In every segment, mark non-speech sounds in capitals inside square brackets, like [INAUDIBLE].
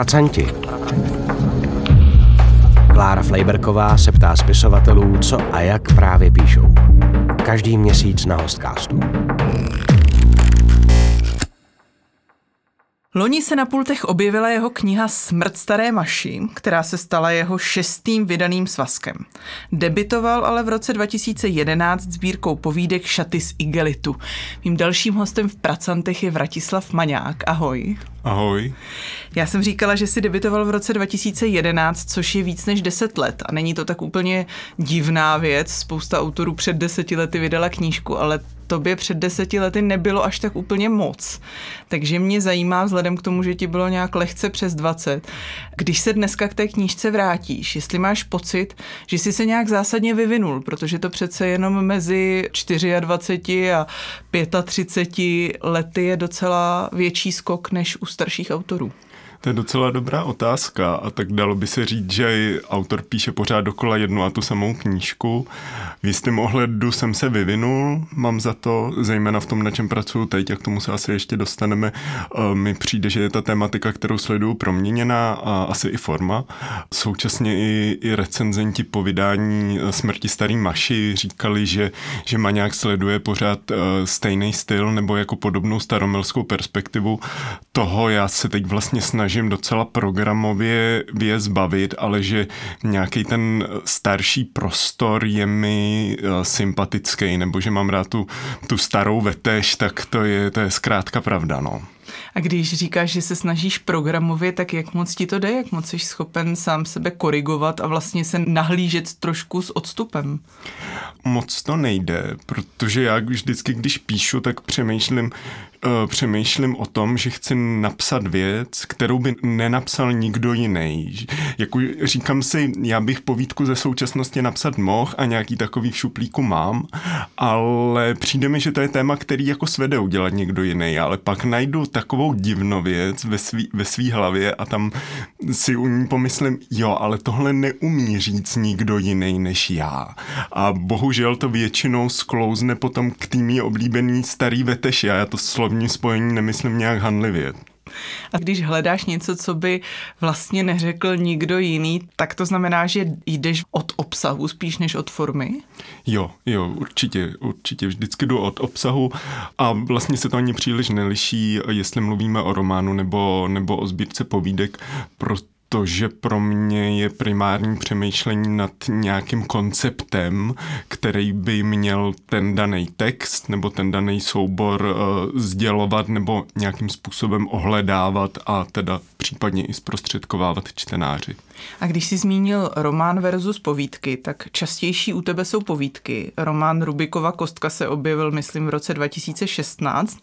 Pracanti. Klára Flejberková se ptá spisovatelů, co a jak právě píšou. Každý měsíc na Hostcastu. Loni se na pultech objevila jeho kniha Smrt staré maši, která se stala jeho šestým vydaným svazkem. Debitoval ale v roce 2011 sbírkou povídek Šaty z igelitu. Mým dalším hostem v Pracantech je Vratislav Maňák. Ahoj. Ahoj. Já jsem říkala, že si debitoval v roce 2011, což je víc než 10 let a není to tak úplně divná věc. Spousta autorů před deseti lety vydala knížku, ale tobě před deseti lety nebylo až tak úplně moc. Takže mě zajímá, vzhledem k tomu, že ti bylo nějak lehce přes 20, když se dneska k té knížce vrátíš, jestli máš pocit, že jsi se nějak zásadně vyvinul, protože to přece jenom mezi 24 a 35 lety je docela větší skok než u starších autorů. To je docela dobrá otázka a tak dalo by se říct, že autor píše pořád dokola jednu a tu samou knížku. V jistém ohledu jsem se vyvinul, mám za to, zejména v tom, na čem pracuji teď, a k tomu se asi ještě dostaneme. Eh, mi přijde, že je ta tematika, kterou sleduju, proměněná a asi i forma. Současně i, i recenzenti po vydání eh, Smrti starý Maši říkali, že, že Maňák sleduje pořád eh, stejný styl nebo jako podobnou staromilskou perspektivu toho. Já se teď vlastně snažím snažím docela programově věc bavit, ale že nějaký ten starší prostor je mi uh, sympatický, nebo že mám rád tu, tu starou vetež, tak to je, to je zkrátka pravda, no. A když říkáš, že se snažíš programově, tak jak moc ti to jde? Jak moc jsi schopen sám sebe korigovat a vlastně se nahlížet trošku s odstupem? Moc to nejde, protože já vždycky, když píšu, tak přemýšlím, uh, přemýšlím o tom, že chci napsat věc, kterou by nenapsal nikdo jiný. Jako říkám si, já bych povídku ze současnosti napsat mohl a nějaký takový v šuplíku mám, ale přijde mi, že to je téma, který jako svede udělat někdo jiný, ale pak najdu takovou divnou věc ve svý, ve svý hlavě a tam si u ní pomyslím, jo, ale tohle neumí říct nikdo jiný než já. A bohužel to většinou sklouzne potom k tými oblíbený starý veteši a já to slovní spojení nemyslím nějak handlivě. A když hledáš něco, co by vlastně neřekl nikdo jiný, tak to znamená, že jdeš od obsahu spíš než od formy? Jo, jo, určitě, určitě. Vždycky jdu od obsahu a vlastně se to ani příliš neliší, jestli mluvíme o románu nebo, nebo o sbírce povídek, proto to, že pro mě je primární přemýšlení nad nějakým konceptem, který by měl ten daný text nebo ten daný soubor uh, sdělovat nebo nějakým způsobem ohledávat a teda případně i zprostředkovávat čtenáři. A když jsi zmínil román versus povídky, tak častější u tebe jsou povídky. Román Rubikova kostka se objevil, myslím, v roce 2016,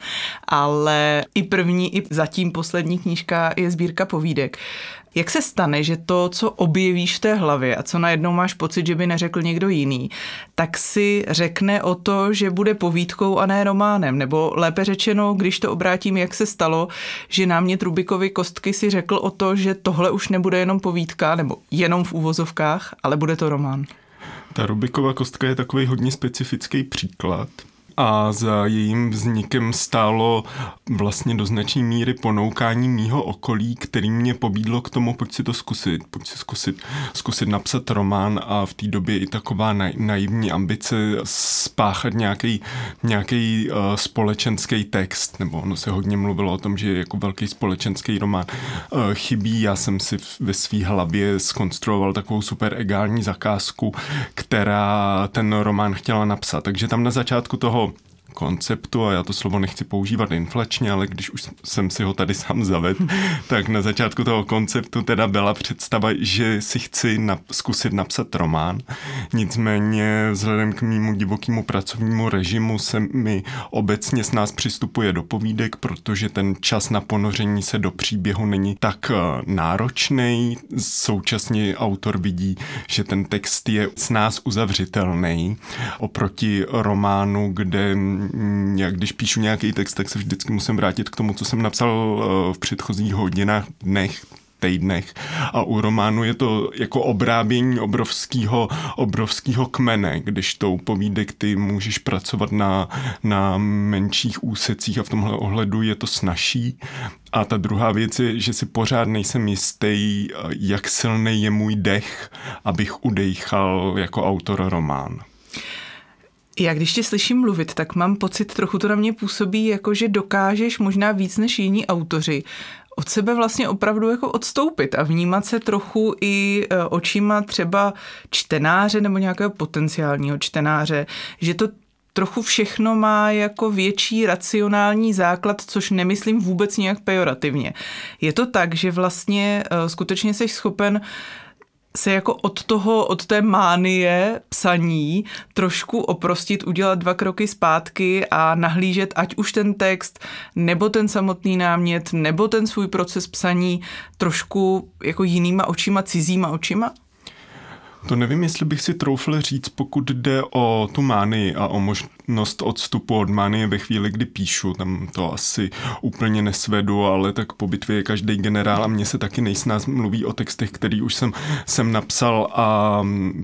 ale i první, i zatím poslední knížka je sbírka povídek. Jak se stane, že to, co objevíš v té hlavě a co najednou máš pocit, že by neřekl někdo jiný, tak si řekne o to, že bude povídkou a ne románem? Nebo lépe řečeno, když to obrátím, jak se stalo, že námět Rubikovi kostky si řekl o to, že tohle už nebude jenom povídka, nebo jenom v úvozovkách, ale bude to román? Ta Rubikova kostka je takový hodně specifický příklad a za jejím vznikem stálo vlastně do značné míry ponoukání mýho okolí, který mě pobídlo k tomu, pojď si to zkusit, pojď si zkusit, zkusit napsat román a v té době i taková na, naivní ambice spáchat nějaký, nějaký uh, společenský text, nebo ono se hodně mluvilo o tom, že jako velký společenský román uh, chybí. Já jsem si ve své hlavě skonstruoval takovou super egální zakázku, která ten román chtěla napsat. Takže tam na začátku toho konceptu, a já to slovo nechci používat inflačně, ale když už jsem si ho tady sám zavedl, [LAUGHS] tak na začátku toho konceptu teda byla představa, že si chci nap- zkusit napsat román. Nicméně vzhledem k mému divokému pracovnímu režimu se mi obecně s nás přistupuje do povídek, protože ten čas na ponoření se do příběhu není tak eh, náročný. Současně autor vidí, že ten text je s nás uzavřitelný oproti románu, kde jak když píšu nějaký text, tak se vždycky musím vrátit k tomu, co jsem napsal eh, v předchozích hodinách, dnech, týdnech. A u románu je to jako obrábění obrovského, obrovského kmene, když tou povídek ty můžeš pracovat na, na menších úsecích a v tomhle ohledu je to snažší. A ta druhá věc je, že si pořád nejsem jistý, jak silný je můj dech, abych udejchal jako autor román. Já když tě slyším mluvit, tak mám pocit, trochu to na mě působí, jako že dokážeš možná víc než jiní autoři od sebe vlastně opravdu jako odstoupit a vnímat se trochu i e, očima třeba čtenáře nebo nějakého potenciálního čtenáře, že to trochu všechno má jako větší racionální základ, což nemyslím vůbec nějak pejorativně. Je to tak, že vlastně e, skutečně jsi schopen se jako od toho, od té mánie psaní trošku oprostit, udělat dva kroky zpátky a nahlížet ať už ten text, nebo ten samotný námět, nebo ten svůj proces psaní trošku jako jinýma očima, cizíma očima? To nevím, jestli bych si troufl říct, pokud jde o tu mánii a o možnost odstupu od mánie ve chvíli, kdy píšu. Tam to asi úplně nesvedu, ale tak po bitvě je každý generál a mně se taky nejsnáz mluví o textech, který už jsem, jsem napsal a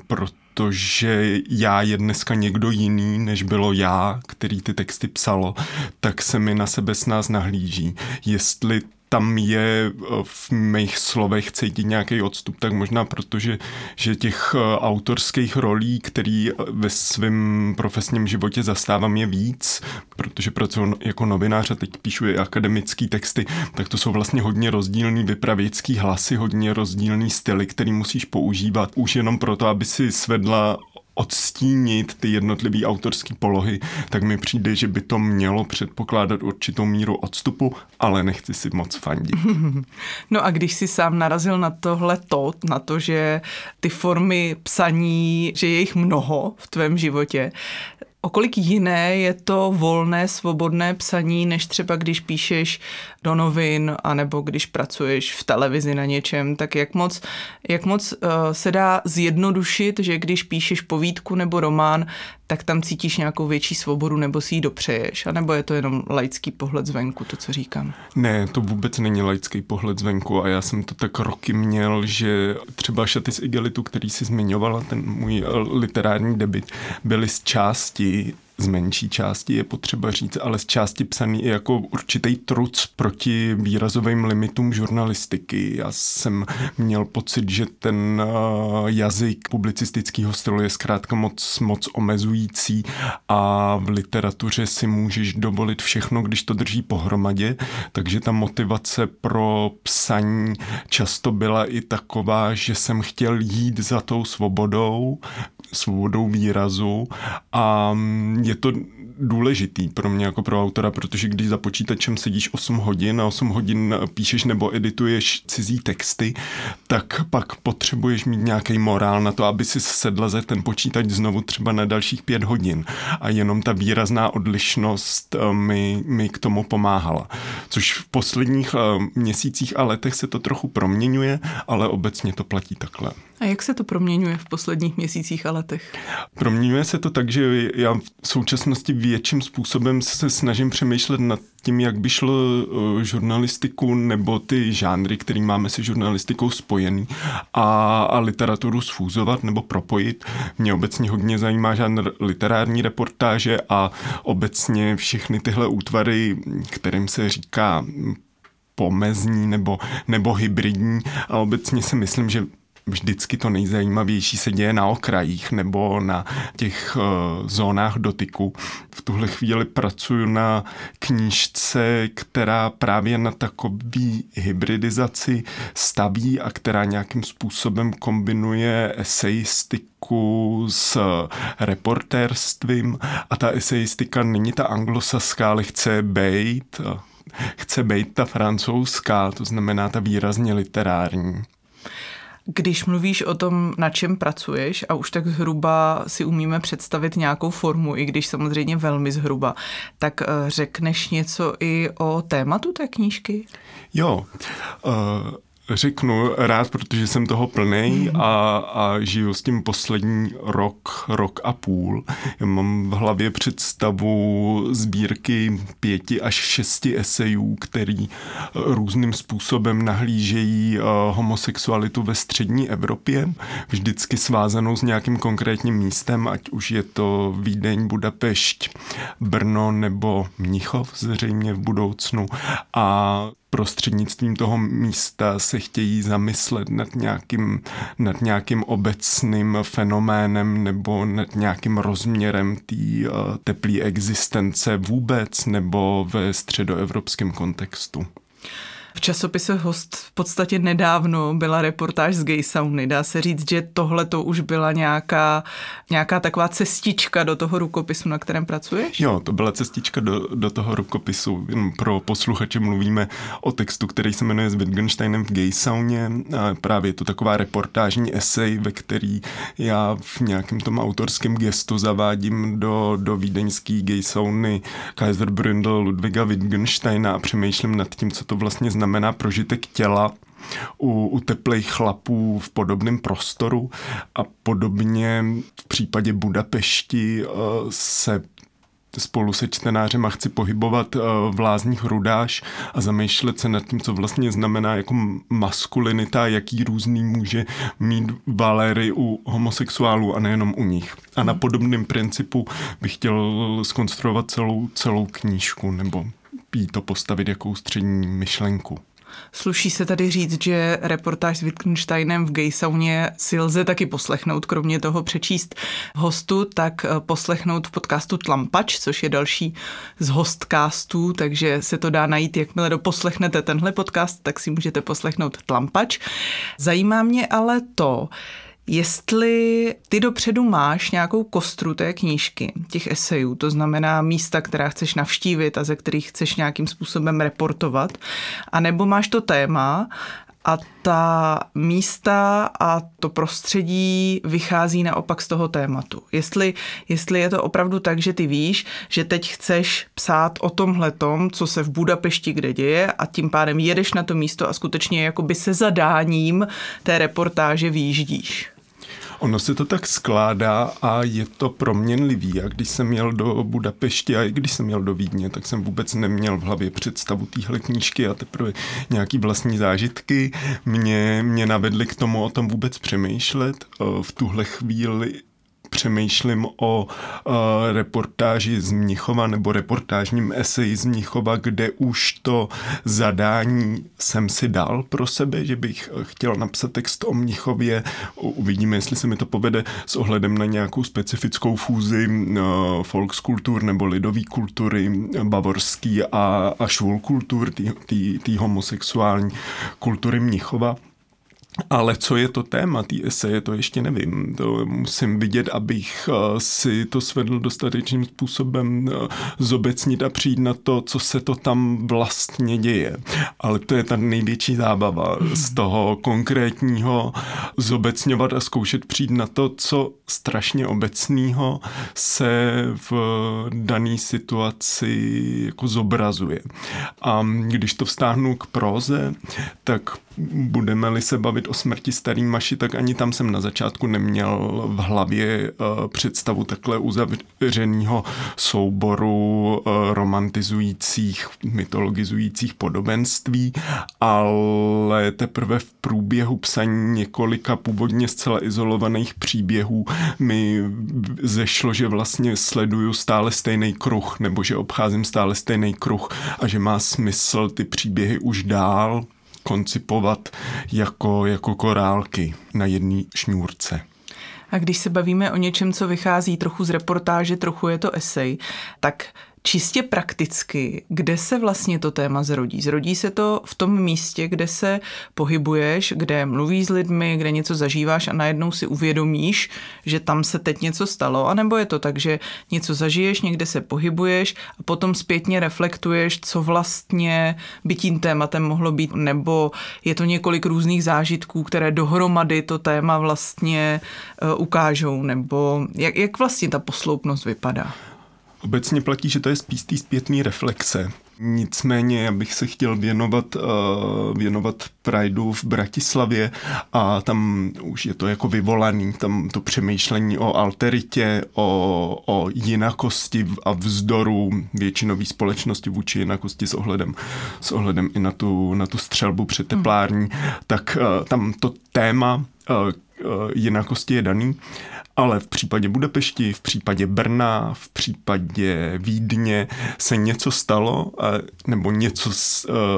proto protože já je dneska někdo jiný, než bylo já, který ty texty psalo, tak se mi na sebe s nás nahlíží. Jestli tam je eh, v mých slovech cítit nějaký odstup, tak možná protože, že těch eh, autorských rolí, který eh, ve svém profesním životě zastávám je víc, protože pracuji jako novinář a teď píšu i akademické texty, tak to jsou vlastně hodně rozdílný vypravěcký hlasy, hodně rozdílný styly, který musíš používat už jenom proto, aby si svedla odstínit ty jednotlivé autorské polohy, tak mi přijde, že by to mělo předpokládat určitou míru odstupu, ale nechci si moc fandit. [LAUGHS] No a když si sám narazil na tohle to, na to, že ty formy psaní, že je jich mnoho v tvém životě, O kolik jiné je to volné, svobodné psaní, než třeba když píšeš do novin, anebo když pracuješ v televizi na něčem, tak jak moc, jak moc uh, se dá zjednodušit, že když píšeš povídku nebo román, tak tam cítíš nějakou větší svobodu nebo si ji dopřeješ, anebo je to jenom laický pohled zvenku, to, co říkám? Ne, to vůbec není laický pohled zvenku a já jsem to tak roky měl, že třeba šaty z igelitu, který si zmiňovala, ten můj literární debit, byly z části z menší části je potřeba říct, ale z části psaný i jako určitý truc proti výrazovým limitům žurnalistiky. Já jsem měl pocit, že ten eh, jazyk publicistického stylu je zkrátka moc, moc omezující a v literatuře si můžeš dovolit všechno, když to drží pohromadě, takže ta motivace pro psaní často byla i taková, že jsem chtěl jít za tou svobodou, svobodou výrazu a je to důležitý pro mě jako pro autora, protože když za počítačem sedíš 8 hodin a 8 hodin píšeš nebo edituješ cizí texty, tak pak potřebuješ mít nějaký morál na to, aby si sedla za ten počítač znovu třeba na dalších pět hodin. A jenom ta výrazná odlišnost eh, mi, mi k tomu pomáhala. Což v posledních eh, měsících a letech se to trochu proměňuje, ale obecně to platí takhle. A jak se to proměňuje v posledních měsících a letech? Proměňuje se to tak, že já v současnosti větším způsobem se snažím přemýšlet nad tím, jak by šlo eh, žurnalistiku nebo ty žánry, který máme se žurnalistikou spojený a, a literaturu sfúzovat nebo propojit. Mě obecně hodně zajímá žánr literární reportáže a obecně všechny tyhle útvary, kterým se říká pomezní nebo, nebo hybridní a obecně si myslím, že vždycky to nejzajímavější se děje na okrajích nebo na těch uh, zónách dotyku. V tuhle chvíli pracuji na knížce, která právě na takový hybridizaci staví a která nějakým způsobem kombinuje eseistiku s reportérstvím a ta eseistika není ta anglosaská, ale chce být chce být ta francouzská, to znamená ta výrazně literární. Když mluvíš o tom, na čem pracuješ a už tak zhruba si umíme představit nějakou formu, i když samozřejmě velmi zhruba, tak eh, řekneš něco i o tématu té knížky? Jo, uh řeknu rád, protože jsem toho plný a, a žiju s tím poslední rok, rok a půl. Já mám v hlavě představu sbírky pěti až šesti esejů, který různým způsobem nahlížejí uh, homosexualitu ve střední Evropě, vždycky svázanou s nějakým konkrétním místem, ať už je to Vídeň, Budapešť, Brno nebo Mnichov zřejmě v budoucnu. A prostřednictvím toho místa se chtějí zamyslet nad nějakým, nad nějakým obecným fenoménem nebo nad nějakým rozměrem té uh, teplé existence vůbec nebo ve středoevropském kontextu. V časopise Host v podstatě nedávno byla reportáž z gay sauny. Dá se říct, že tohle to už byla nějaká, nějaká taková cestička do toho rukopisu, na kterém pracuješ? Jo, to byla cestička do, do toho rukopisu. Pro posluchače mluvíme o textu, který se jmenuje S Wittgensteinem v gay sauně. A právě je to taková reportážní esej, ve který já v nějakém tom autorském gestu zavádím do, do vídeňský gay sauny Kaiserbründel Ludwiga Wittgensteina a přemýšlím nad tím, co to vlastně znamená znamená prožitek těla u, u teplých chlapů v podobném prostoru a podobně v případě Budapešti eh, se spolu se čtenářem a chci pohybovat eh, v lázních Rudáš a zamýšlet se nad tím, co vlastně znamená jako maskulinita, jaký různý může mít Valery u homosexuálů a nejenom u nich. A na mhm. podobném principu bych chtěl skonstruovat celou, celou knížku nebo jí to postavit jako ústřední myšlenku. Sluší se tady říct, že reportáž s Wittgensteinem v Gejsauně si lze taky poslechnout, kromě toho přečíst hostu, tak eh, poslechnout v podcastu Tlampač, což je další z hostcastů, takže se to dá najít, jakmile doposlechnete tenhle podcast, tak si můžete poslechnout Tlampač. Zajímá mě ale to, Jestli ty dopředu máš nějakou kostru té knížky, těch esejů, to znamená místa, která chceš navštívit a ze kterých chceš nějakým způsobem reportovat, anebo máš to téma a ta místa a to prostředí vychází naopak z toho tématu. Jestli, jestli je to opravdu tak, že ty víš, že teď chceš psát o tomhle tom, co se v Budapešti kde děje a tím pádem jedeš na to místo a skutečně jakoby se zadáním té reportáže výjíždíš. Ono se to tak skládá a je to proměnlivý. A když jsem jel do Budapešti a i když jsem jel do Vídně, tak jsem vůbec neměl v hlavě představu téhle knížky a teprve nějaký vlastní zážitky mě, mě navedly k tomu o tom vůbec přemýšlet. V tuhle chvíli přemýšlím o uh, reportáži z Mnichova nebo reportážním eseji z Mnichova, kde už to zadání jsem si dal pro sebe, že bych chtěl napsat text o Mnichově. Uvidíme, jestli se mi to povede s ohledem na nějakou specifickou fúzi uh, folkskultur nebo lidové kultury bavorský a, a švulkultur, té homosexuální kultury Mnichova. Ale co je to téma té eseje, to ještě nevím. To musím vidět, abych eh, si to svedl dostatečným způsobem eh, zobecnit a přijít na to, co se to tam vlastně děje. Ale to je ta největší zábava z toho konkrétního zobecňovat a zkoušet přijít na to, co strašně obecného se v dané situaci jako zobrazuje. A když to vztáhnu k proze, tak budeme-li se bavit o smrti starý Maši, tak ani tam jsem na začátku neměl v hlavě uh, představu takhle uzavřeného souboru uh, romantizujících, mytologizujících podobenství, ale teprve v průběhu psaní několika původně zcela izolovaných příběhů mi zešlo, že vlastně sleduju stále stejný kruh, nebo že obcházím stále stejný kruh a že má smysl ty příběhy už dál koncipovat jako, jako korálky na jedné šňůrce. A když se bavíme o něčem, co vychází trochu z reportáže, trochu je to esej, tak Čistě prakticky, kde se vlastně to téma zrodí? Zrodí se to v tom místě, kde se pohybuješ, kde mluvíš s lidmi, kde něco zažíváš a najednou si uvědomíš, že tam se teď něco stalo? A nebo je to tak, že něco zažiješ, někde se pohybuješ a potom zpětně reflektuješ, co vlastně by tím tématem mohlo být? Nebo je to několik různých zážitků, které dohromady to téma vlastně uh, ukážou? Nebo jak, jak vlastně ta posloupnost vypadá? Obecně platí, že to je spíš tý zpětný reflexe. Nicméně já bych se chtěl věnovat, uh, věnovat Prideu v Bratislavě a tam už je to jako vyvolaný, tam to přemýšlení o alteritě, o, o jinakosti a vzdoru většinové společnosti vůči jinakosti s ohledem, s ohledem i na tu, na tu střelbu před teplární, hmm. tak uh, tam to téma uh, jinakosti je daný ale v případě Budapešti, v případě Brna, v případě Vídně se něco stalo, nebo něco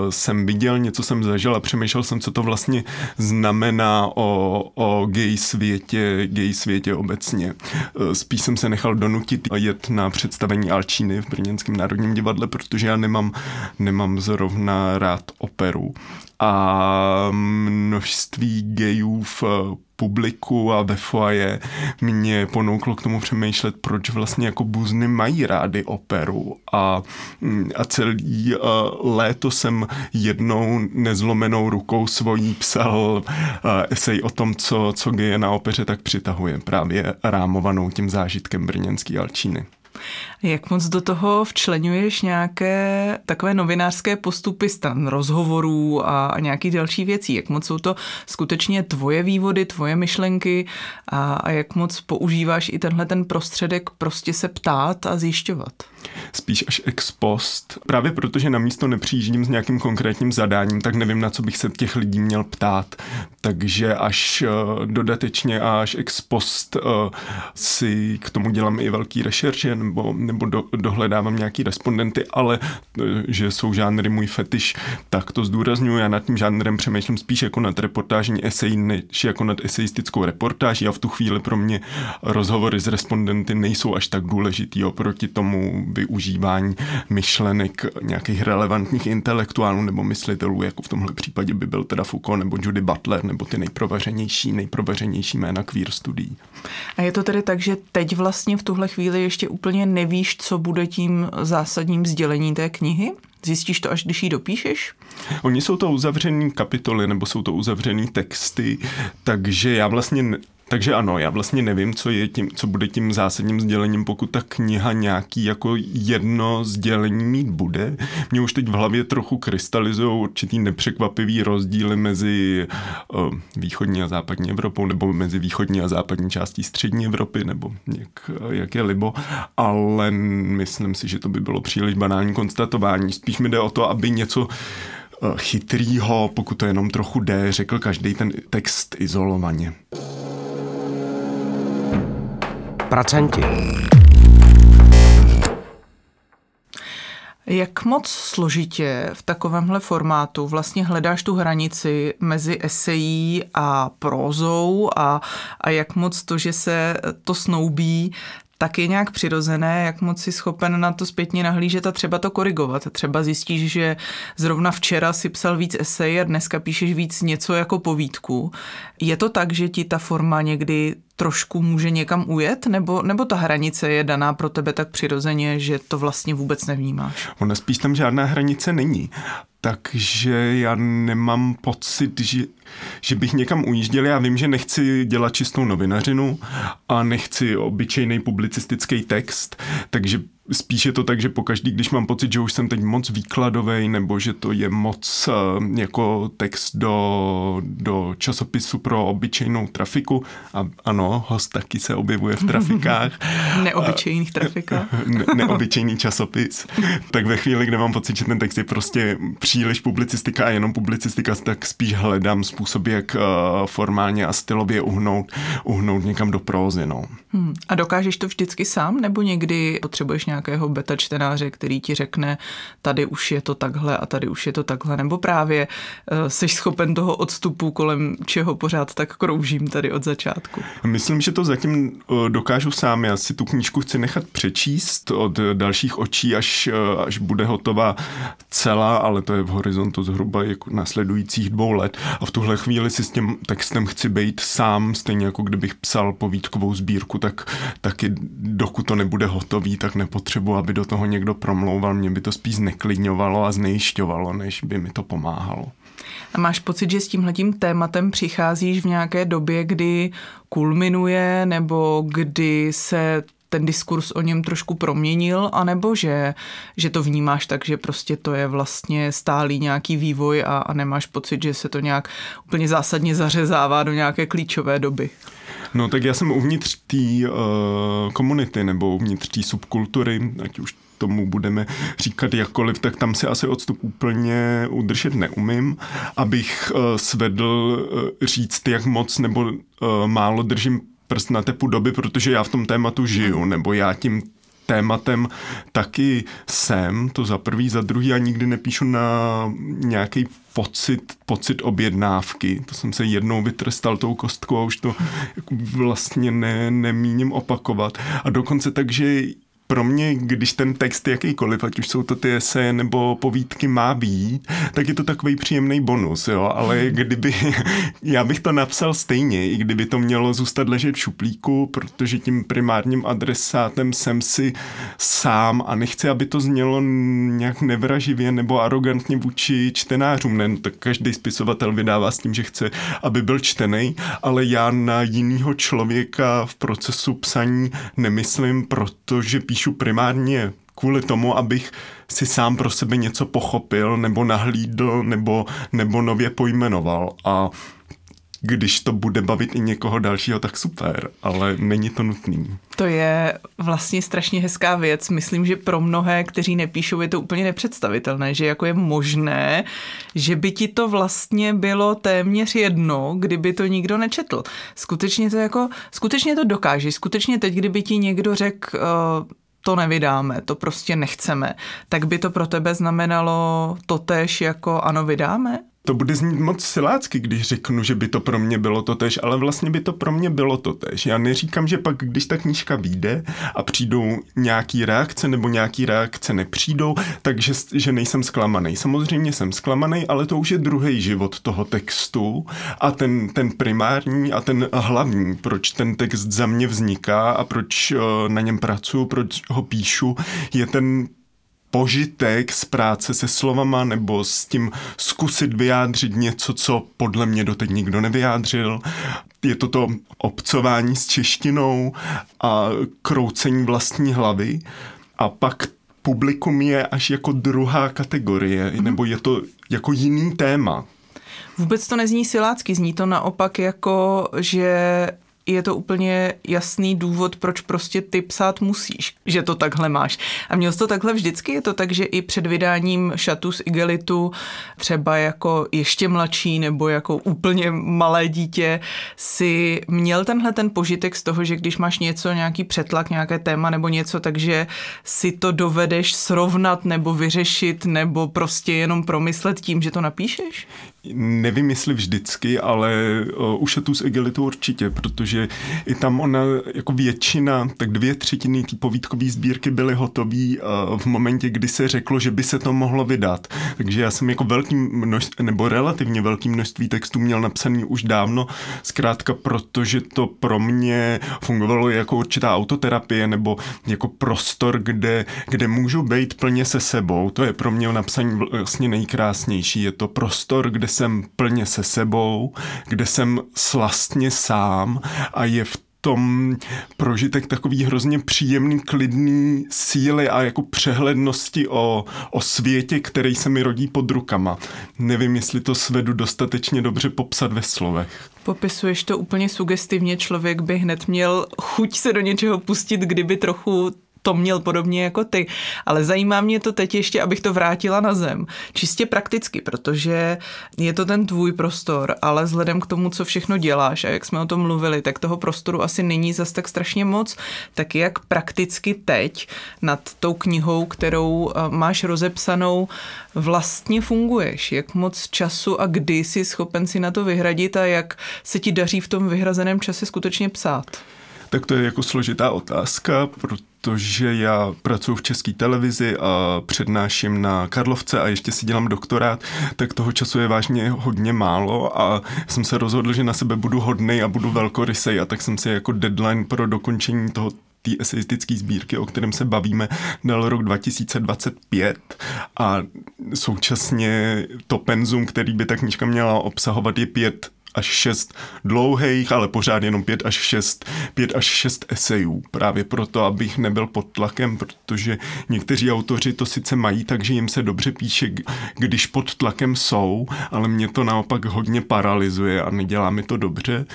jsem viděl, něco jsem zažil a přemýšlel jsem, co to vlastně znamená o, o gay světě, gay světě obecně. Spíš jsem se nechal donutit jet na představení Alčíny v Brněnském národním divadle, protože já nemám, nemám zrovna rád operu. A množství gayů v publiku a ve foaje mě ponouklo k tomu přemýšlet, proč vlastně jako buzny mají rády operu a, a celý uh, léto jsem jednou nezlomenou rukou svojí psal uh, esej o tom, co, co geje na opeře tak přitahuje, právě rámovanou tím zážitkem brněnský Alčíny. Jak moc do toho včlenuješ nějaké takové novinářské postupy stran rozhovorů a nějakých další věcí? Jak moc jsou to skutečně tvoje vývody, tvoje myšlenky a, a jak moc používáš i tenhle ten prostředek prostě se ptát a zjišťovat? Spíš až ex post. Právě protože na místo nepřijíždím s nějakým konkrétním zadáním, tak nevím, na co bych se těch lidí měl ptát. Takže až uh, dodatečně a až ex post uh, si k tomu dělám i velký rešerše nebo, nebo do, dohledávám nějaký respondenty, ale uh, že jsou žánry můj fetiš, tak to zdůraznuju. Já nad tím žánrem přemýšlím spíš jako nad reportážní esej, než jako nad eseistickou reportáží a v tu chvíli pro mě rozhovory s respondenty nejsou až tak důležitý oproti tomu využívání myšlenek nějakých relevantních intelektuálů nebo myslitelů, jako v tomhle případě by byl teda Foucault nebo Judy Butler nebo ty nejprovařenější, nejprovařenější jména queer studií. A je to tedy tak, že teď vlastně v tuhle chvíli ještě úplně nevíš, co bude tím zásadním sdělení té knihy? Zjistíš to, až když ji dopíšeš? Oni jsou to uzavřený kapitoly nebo jsou to uzavřený texty, takže já vlastně takže ano, já vlastně nevím, co, je tím, co bude tím zásadním sdělením, pokud ta kniha nějaký jako jedno sdělení mít bude. Mě už teď v hlavě trochu krystalizují určitý nepřekvapivý rozdíly mezi uh, východní a západní Evropou, nebo mezi východní a západní částí střední Evropy, nebo jak, jak je libo, ale myslím si, že to by bylo příliš banální konstatování. Spíš mi jde o to, aby něco chytrýho, pokud to jenom trochu jde, řekl každý ten text izolovaně. Pracenti. Jak moc složitě v takovémhle formátu vlastně hledáš tu hranici mezi esejí a prózou a, a jak moc to, že se to snoubí, tak je nějak přirozené, jak moc si schopen na to zpětně nahlížet a třeba to korigovat. Třeba zjistíš, že zrovna včera si psal víc esej a dneska píšeš víc něco jako povídku. Je to tak, že ti ta forma někdy trošku může někam ujet, nebo, nebo ta hranice je daná pro tebe tak přirozeně, že to vlastně vůbec nevnímáš? Ona spíš tam žádná hranice není. Takže já nemám pocit, že, že bych někam ujížděl. Já vím, že nechci dělat čistou novinařinu a nechci obyčejný publicistický text, takže Spíš je to tak, že pokaždý, když mám pocit, že už jsem teď moc výkladový, nebo že to je moc uh, jako text do, do časopisu pro obyčejnou trafiku, a ano, host taky se objevuje v trafikách. [LAUGHS] Neobyčejných trafikách. [LAUGHS] ne, neobyčejný časopis. tak ve chvíli, kdy mám pocit, že ten text je prostě příliš publicistika a jenom publicistika, tak spíš hledám způsoby, jak uh, formálně a stylově uhnout, uhnout někam do prózy. No. Hmm. A dokážeš to vždycky sám, nebo někdy potřebuješ nějakého beta čtenáře, který ti řekne, tady už je to takhle a tady už je to takhle, nebo právě uh, jsi schopen toho odstupu, kolem čeho pořád tak kroužím tady od začátku? Myslím, že to zatím uh, dokážu sám. Já si tu knížku chci nechat přečíst od dalších očí, až, až bude hotová celá, ale to je v horizontu zhruba jako následujících dvou let. A v tuhle chvíli si s tím textem chci být sám, stejně jako kdybych psal povídkovou sbírku, tak taky dokud to nebude hotový, tak nepotřebuji, aby do toho někdo promlouval. Mě by to spíš zneklidňovalo a znejišťovalo, než by mi to pomáhalo. A máš pocit, že s tímhletím tématem přicházíš v nějaké době, kdy kulminuje nebo kdy se ten diskurs o něm trošku proměnil, anebo že, že to vnímáš tak, že prostě to je vlastně stálý nějaký vývoj a, a nemáš pocit, že se to nějak úplně zásadně zařezává do nějaké klíčové doby? No tak já jsem uvnitř té uh, komunity nebo uvnitř té subkultury, ať už tomu budeme říkat jakkoliv, tak tam si asi odstup úplně udržet neumím, abych uh, svedl uh, říct, jak moc nebo uh, málo držím prst na tepu doby, protože já v tom tématu žiju, nebo já tím tématem taky jsem, to za prvý, za druhý a nikdy nepíšu na nějaký pocit, pocit objednávky. To jsem se jednou vytrestal tou kostkou a už to vlastně ne, nemíním opakovat. A dokonce tak, že pro mě, když ten text jakýkoliv, ať už jsou to ty eseje nebo povídky má být, tak je to takový příjemný bonus, jo, ale hmm. kdyby, [LAUGHS] já bych to napsal stejně, i kdyby to mělo zůstat ležet v šuplíku, protože tím primárním adresátem jsem si sám a nechci, aby to znělo nějak nevraživě nebo arrogantně vůči čtenářům, ne, tak každý spisovatel vydává s tím, že chce, aby byl čtený, ale já na jinýho člověka v procesu psaní nemyslím, protože píšu píšu primárně kvůli tomu, abych si sám pro sebe něco pochopil, nebo nahlídl, nebo, nebo nově pojmenoval. A když to bude bavit i někoho dalšího, tak super, ale není to nutný. To je vlastně strašně hezká věc. Myslím, že pro mnohé, kteří nepíšou, je to úplně nepředstavitelné, že jako je možné, že by ti to vlastně bylo téměř jedno, kdyby to nikdo nečetl. Skutečně to jako, skutečně to dokáže. Skutečně teď, kdyby ti někdo řekl, uh, to nevydáme, to prostě nechceme, tak by to pro tebe znamenalo totéž jako ano, vydáme? To bude znít moc silácky, když řeknu, že by to pro mě bylo to tež, ale vlastně by to pro mě bylo to tež. Já neříkám, že pak, když ta knížka vyjde a přijdou nějaký reakce nebo nějaký reakce nepřijdou, takže že nejsem zklamaný. Samozřejmě jsem zklamaný, ale to už je druhý život toho textu a ten, ten primární a ten hlavní, proč ten text za mě vzniká a proč uh, na něm pracuji, proč ho píšu, je ten požitek z práce se slovama nebo s tím zkusit vyjádřit něco, co podle mě doteď nikdo nevyjádřil. Je to to obcování s češtinou a kroucení vlastní hlavy. A pak publikum je až jako druhá kategorie, mm-hmm. nebo je to jako jiný téma. Vůbec to nezní silácky, zní to naopak jako, že je to úplně jasný důvod, proč prostě ty psát musíš, že to takhle máš. A měl jsi to takhle vždycky? Je to tak, že i před vydáním šatu z igelitu, třeba jako ještě mladší nebo jako úplně malé dítě, si měl tenhle ten požitek z toho, že když máš něco, nějaký přetlak, nějaké téma nebo něco, takže si to dovedeš srovnat nebo vyřešit nebo prostě jenom promyslet tím, že to napíšeš? Nevím, jestli vždycky, ale u šatů z igelitu určitě, protože i tam ona jako většina, tak dvě třetiny té povídkové sbírky byly hotové uh, v momentě, kdy se řeklo, že by se to mohlo vydat. Takže já jsem jako velký množství, nebo relativně velký množství textů měl napsaný už dávno, zkrátka protože to pro mě fungovalo jako určitá autoterapie nebo jako prostor, kde, kde můžu být plně se sebou. To je pro mě napsaní vlastně nejkrásnější. Je to prostor, kde jsem plně se sebou, kde jsem slastně sám a je v tom prožitek takový hrozně příjemný, klidný síly a jako přehlednosti o, o světě, který se mi rodí pod rukama. Nevím, jestli to svedu dostatečně dobře popsat ve slovech. Popisuješ to úplně sugestivně, člověk by hned měl chuť se do něčeho pustit, kdyby trochu to měl podobně jako ty. Ale zajímá mě to teď ještě, abych to vrátila na zem. Čistě prakticky, protože je to ten tvůj prostor, ale vzhledem k tomu, co všechno děláš a jak jsme o tom mluvili, tak toho prostoru asi není zas tak strašně moc. Tak jak prakticky teď nad tou knihou, kterou eh, máš rozepsanou, vlastně funguješ? Jak moc času a kdy jsi schopen si na to vyhradit a jak se ti daří v tom vyhrazeném čase skutečně psát? Tak to je jako složitá otázka, protože já pracuji v české televizi a přednáším na Karlovce a ještě si dělám doktorát, tak toho času je vážně hodně málo a jsem se rozhodl, že na sebe budu hodnej a budu velkorysej a tak jsem si jako deadline pro dokončení toho té eseistické sbírky, o kterém se bavíme, dal rok 2025 a současně to penzum, který by ta knižka měla obsahovat, je pět až šest dlouhých, ale pořád jenom pět až šest, pět až šest esejů. Právě proto, abych nebyl pod tlakem, protože někteří autoři to sice mají, takže jim se dobře píše, když pod tlakem jsou, ale mě to naopak hodně paralyzuje a nedělá mi to dobře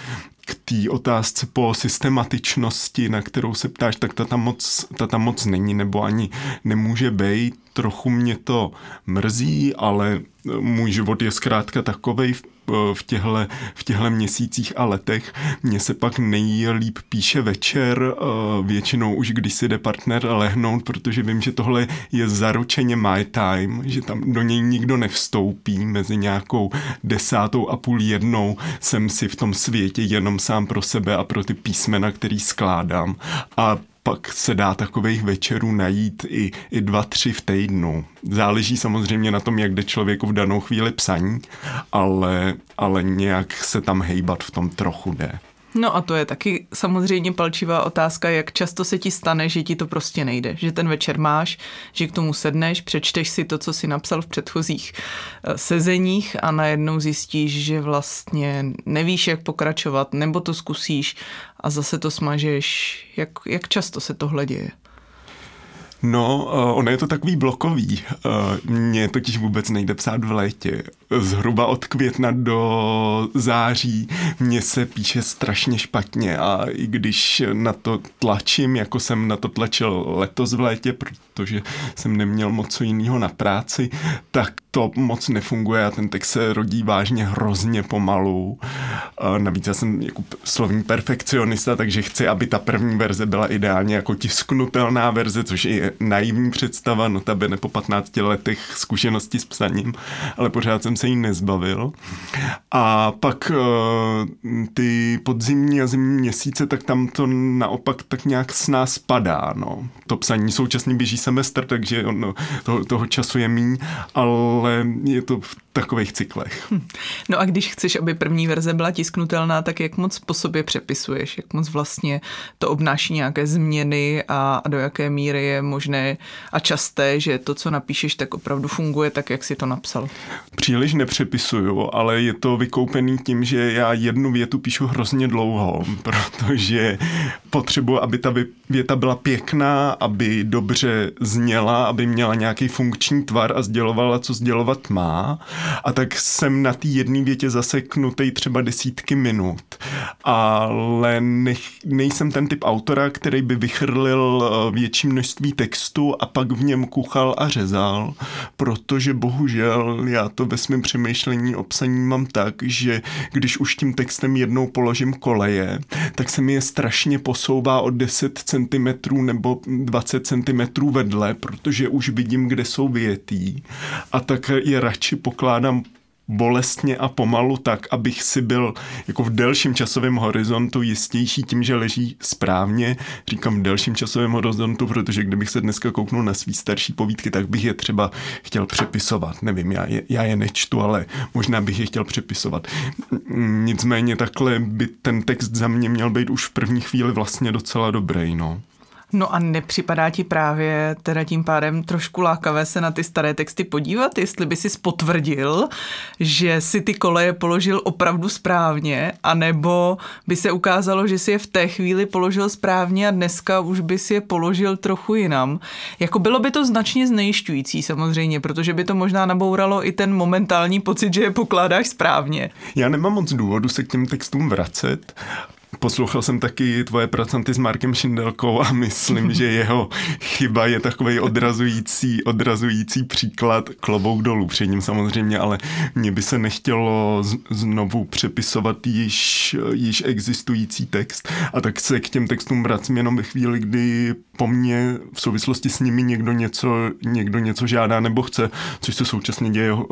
k té otázce po systematičnosti, na kterou se ptáš, tak ta tam moc, ta tam moc není, nebo ani nemůže být. Trochu mě to mrzí, ale můj život je zkrátka takovej v, v, těhle, v těhle měsících a letech. Mně se pak nejlíp píše večer, většinou už když si jde partner lehnout, protože vím, že tohle je zaručeně my time, že tam do něj nikdo nevstoupí mezi nějakou desátou a půl jednou jsem si v tom světě jenom sám pro sebe a pro ty písmena, který skládám. A pak se dá takových večerů najít i, i dva, tři v týdnu. Záleží samozřejmě na tom, jak jde člověku v danou chvíli psaní, ale, ale nějak se tam hejbat v tom trochu jde. No a to je taky samozřejmě palčivá otázka, jak často se ti stane, že ti to prostě nejde. Že ten večer máš, že k tomu sedneš, přečteš si to, co si napsal v předchozích eh, sezeních a najednou zjistíš, že vlastně nevíš, jak pokračovat, nebo to zkusíš a zase to smažeš. Jak, jak často se tohle děje? No, uh, ono je to takový blokový. Uh, mně totiž vůbec nejde psát v létě. Zhruba od května do září mně se píše strašně špatně a i když na to tlačím, jako jsem na to tlačil letos v létě, protože jsem neměl moc co jiného na práci, tak to moc nefunguje a ten text se rodí vážně hrozně pomalu. Navíc já jsem jako slovní perfekcionista, takže chci, aby ta první verze byla ideálně jako tisknutelná verze, což naivní představa, notabene po 15 letech zkušenosti s psaním, ale pořád jsem se jí nezbavil. A pak eh, ty podzimní a zimní měsíce, tak tam to naopak tak nějak s nás padá. No. To psaní současně běží semestr, takže ono, toho, toho času je míň, ale ale je to v takových cyklech. Hm. No a když chceš, aby první verze byla tisknutelná, tak jak moc po sobě přepisuješ? Jak moc vlastně to obnáší nějaké změny a, a do jaké míry je možné a časté, že to, co napíšeš, tak opravdu funguje tak, jak si to napsal? Příliš nepřepisuju, ale je to vykoupený tím, že já jednu větu píšu hrozně dlouho, [LAUGHS] protože potřebuji, aby ta věta byla pěkná, aby dobře zněla, aby měla nějaký funkční tvar a sdělovala, co sdělovat má a tak jsem na té jedné větě zaseknutý třeba desítky minut. Ale nech, nejsem ten typ autora, který by vychrlil eh, větší množství textu a pak v něm kuchal a řezal, protože bohužel já to ve svém přemýšlení o psaní mám tak, že když už tím textem jednou položím koleje, tak se mi je strašně posouvá o 10 cm nebo 20 cm vedle, protože už vidím, kde jsou větý a tak je radši pokládám bolestně a pomalu tak, abych si byl jako v delším časovém horizontu jistější tím, že leží správně. Říkám v delším časovém horizontu, protože kdybych se dneska kouknul na svý starší povídky, tak bych je třeba chtěl přepisovat. Nevím, já je, já je nečtu, ale možná bych je chtěl přepisovat. Nicméně takhle by ten text za mě měl být už v první chvíli vlastně docela dobrý, no. No a nepřipadá ti právě teda tím pádem trošku lákavé se na ty staré texty podívat, jestli by si potvrdil, že si ty koleje položil opravdu správně, anebo by se ukázalo, že si je v té chvíli položil správně a dneska už by si je položil trochu jinam. Jako bylo by to značně znejišťující samozřejmě, protože by to možná nabouralo i ten momentální pocit, že je pokládáš správně. Já nemám moc důvodu se k těm textům vracet Poslouchal jsem taky tvoje pracanty s Markem Šindelkou a myslím, [LAUGHS] že jeho chyba je takový odrazující, odrazující příklad klobouk dolů před ním samozřejmě, ale mně by se nechtělo znovu přepisovat již, již existující text. A tak se k těm textům vracím jenom ve chvíli, kdy po mně v souvislosti s nimi někdo něco, někdo něco žádá nebo chce, což se současně děje uh,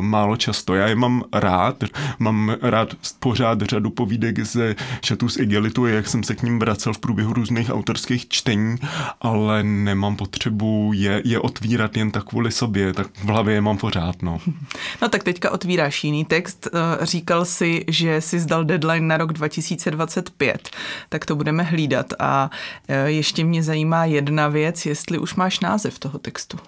málo často. Já je mám rád, mám rád pořád řadu povídek ze šatů z igelitu, jak jsem se k ním vracel v průběhu různých autorských čtení, ale nemám potřebu je, je otvírat jen tak kvůli sobě, tak v hlavě je mám pořád, no. [LAUGHS] No tak teďka otvíráš jiný text. Eh, říkal si, že si zdal deadline na rok 2025, tak to budeme hlídat a eh, ještě mě zajímá jedna věc, jestli už máš název toho textu.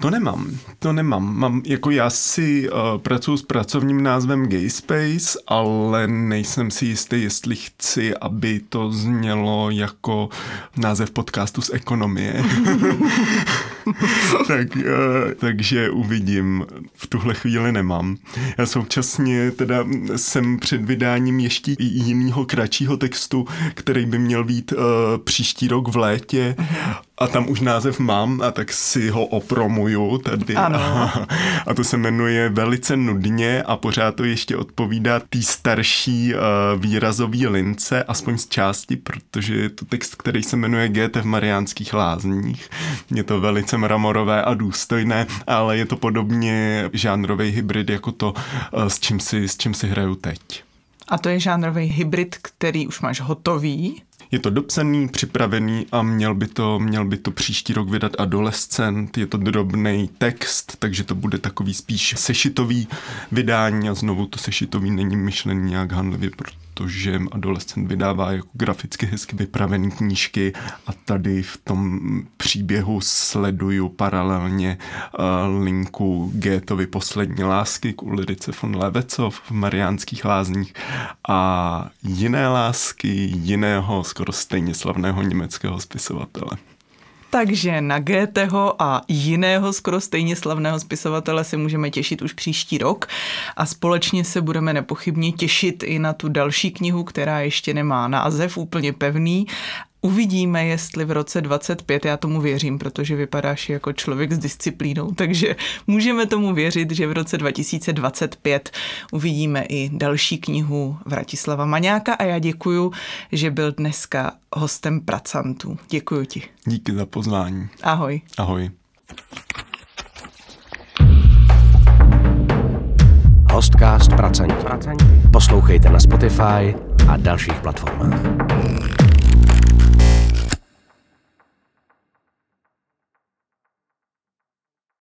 To nemám, to nemám. Mám, jako já si uh, pracuji s pracovním názvem Gay Space, ale nejsem si jistý, jestli chci, aby to znělo jako název podcastu z ekonomie. [LAUGHS] tak, uh, takže uvidím. V tuhle chvíli nemám. Já současně teda jsem před vydáním ještě jiného kratšího textu, který by měl být uh, příští rok v létě a tam už název mám a tak si ho opromuju tady. Ano. A, [LAUGHS] a to se jmenuje velice nudně a pořád to ještě odpovídá té starší uh, výrazový lince, aspoň z části, protože je to text, který se jmenuje GT v Mariánských lázních. Je to velice mramorové a důstojné, ale je to podobně žánrový hybrid jako to, uh, s čím si, s čím si hraju teď. A to je žánrový hybrid, který už máš hotový. Je to dopsaný, připravený a měl by to, měl by to příští rok vydat adolescent. Je to drobný text, takže to bude takový spíš sešitový vydání a znovu to sešitový není myšlený nějak handlivě, protože adolescent vydává jako graficky hezky vypravené knížky a tady v tom příběhu sleduju paralelně uh, linku Gétovi poslední lásky k Ulrice von Levecov v Mariánských lázních a jiné lásky jiného skoro stejně slavného německého spisovatele. Takže na Goetheho a jiného skoro stejně slavného spisovatele se můžeme těšit už příští rok a společně se budeme nepochybně těšit i na tu další knihu, která ještě nemá název úplně pevný Uvidíme, jestli v roce 25, já tomu věřím, protože vypadáš jako člověk s disciplínou, takže můžeme tomu věřit, že v roce 2025 uvidíme i další knihu Vratislava Maňáka a já děkuju, že byl dneska hostem Pracantů. Děkuju ti. Díky za pozvání. Ahoj. Ahoj. Hostcast Pracanti. Poslouchejte na Spotify a dalších platformách.